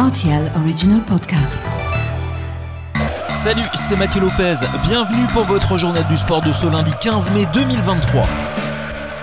RTL Original Podcast. Salut, c'est Mathieu Lopez. Bienvenue pour votre journal du sport de ce lundi 15 mai 2023.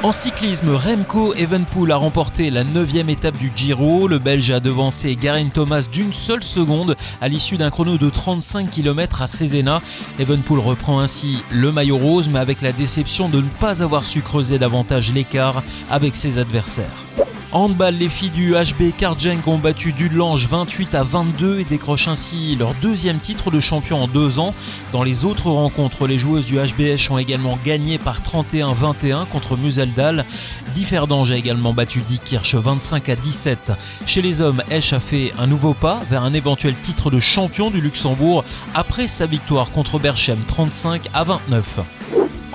En cyclisme, Remco Evenpool a remporté la 9 étape du Giro. Le Belge a devancé Garin Thomas d'une seule seconde à l'issue d'un chrono de 35 km à Cesena. Evenpool reprend ainsi le maillot rose, mais avec la déception de ne pas avoir su creuser davantage l'écart avec ses adversaires. Handball, les filles du HB Karjenk ont battu Dudelange 28 à 22 et décrochent ainsi leur deuxième titre de champion en deux ans. Dans les autres rencontres, les joueuses du HBH ont également gagné par 31-21 contre Museldal. Differdange a également battu Dikirch 25 à 17. Chez les hommes, Esch a fait un nouveau pas vers un éventuel titre de champion du Luxembourg après sa victoire contre Berchem 35 à 29.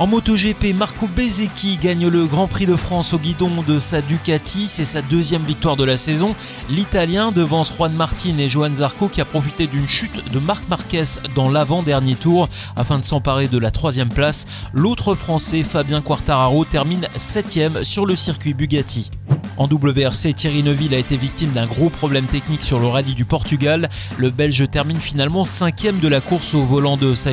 En MotoGP, Marco Bezzecchi gagne le Grand Prix de France au guidon de sa Ducati. C'est sa deuxième victoire de la saison. L'Italien devance Juan Martin et Johan Zarco qui a profité d'une chute de Marc Marquez dans l'avant-dernier tour afin de s'emparer de la troisième place. L'autre Français, Fabien Quartararo, termine septième sur le circuit Bugatti. En WRC, Thierry Neuville a été victime d'un gros problème technique sur le rallye du Portugal. Le Belge termine finalement cinquième de la course au volant de sa.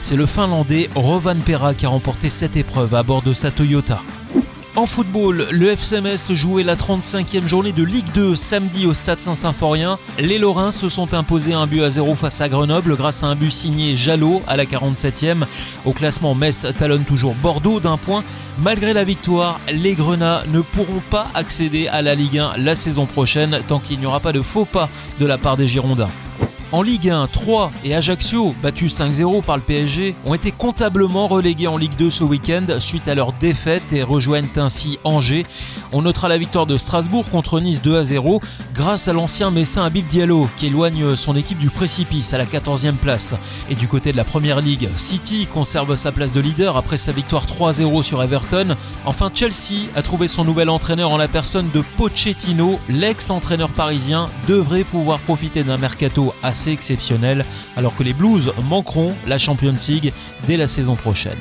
C'est le Finlandais Rovan Pera qui a remporté cette épreuve à bord de sa Toyota. En football, le FCMS jouait la 35e journée de Ligue 2 samedi au Stade Saint-Symphorien. Les Lorrains se sont imposés un but à zéro face à Grenoble grâce à un but signé Jalot à la 47e. Au classement, Metz talonne toujours Bordeaux d'un point. Malgré la victoire, les Grenats ne pourront pas accéder à la Ligue 1 la saison prochaine tant qu'il n'y aura pas de faux pas de la part des Girondins. En Ligue 1, 3 et Ajaccio, battus 5-0 par le PSG, ont été comptablement relégués en Ligue 2 ce week-end suite à leur défaite et rejoignent ainsi Angers. On notera la victoire de Strasbourg contre Nice 2 0 grâce à l'ancien Messin Habib Diallo qui éloigne son équipe du précipice à la 14e place. Et du côté de la Première Ligue, City conserve sa place de leader après sa victoire 3-0 sur Everton. Enfin, Chelsea a trouvé son nouvel entraîneur en la personne de Pochettino, l'ex-entraîneur parisien devrait pouvoir profiter d'un mercato assez exceptionnel, alors que les Blues manqueront la Champions League dès la saison prochaine.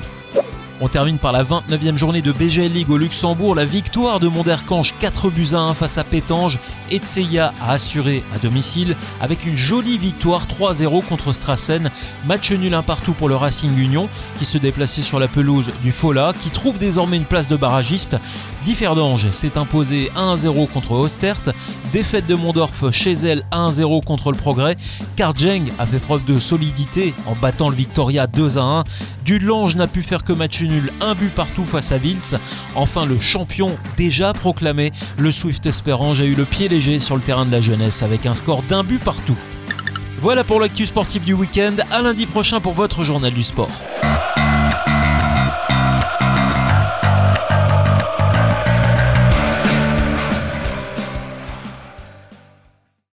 On termine par la 29e journée de BGL League au Luxembourg. La victoire de Monderkange 4 buts à 1 face à Pétange. Etseya a assuré à domicile avec une jolie victoire 3-0 contre Strassen. Match nul un partout pour le Racing Union qui se déplaçait sur la pelouse du Fola qui trouve désormais une place de barragiste. Differdange s'est imposé 1-0 contre Ostert. Défaite de Mondorf chez elle 1-0 contre le Progrès. Karjeng a fait preuve de solidité en battant le Victoria 2-1. Dudelange n'a pu faire que match nul, un but partout face à Wiltz. Enfin, le champion déjà proclamé, le Swift Esperange a eu le pied léger sur le terrain de la jeunesse avec un score d'un but partout. Voilà pour l'actu sportif du week-end. À lundi prochain pour votre journal du sport.